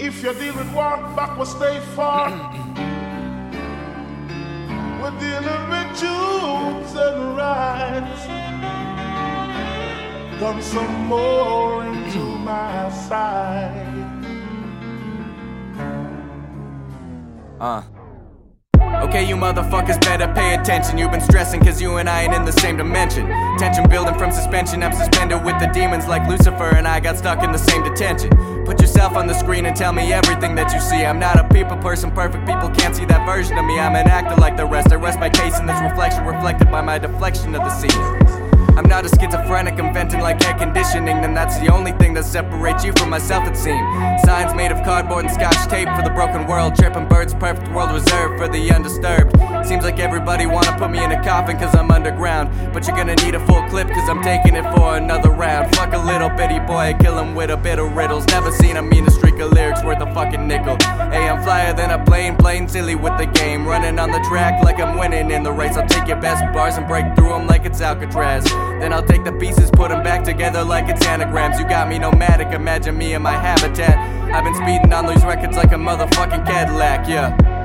If you deal with war, backward stay far. We're dealing with Jews and rights. Come some more into my side. Uh. Okay, you motherfuckers better pay attention. You've been stressing cause you and I ain't in the same dimension. Tension building from suspension. I'm suspended with the demons like Lucifer, and I got stuck in the same detention. Put yourself on the screen and tell me everything that you see. I'm not a people person, perfect people can't see that version of me. I'm an actor like the rest. I rest my case in this reflection, reflected by my deflection of the scene. I'm not a schizophrenic, I'm venting like air conditioning. Then that's the only thing that separates you from myself, it seems. Signs made of cardboard and scotch tape for the broken world. Tripping birds, perfect world reserved for the undisturbed. Seems like everybody wanna put me in a coffin cause I'm underground. But you're gonna need a full clip cause I'm taking it for another round. Fuck a little bitty boy, kill him with a bit of riddles. Never seen a mean streak of lyrics worth a fucking nickel. Hey, I'm flyer than a plane, plain silly with the game. Running on the track like I'm winning in the race. I'll take your best bars and break through them like it's Alcatraz. Then I'll take the pieces, put them back together like it's anagrams. You got me nomadic, imagine me in my habitat. I've been speeding on these records like a motherfucking Cadillac, yeah.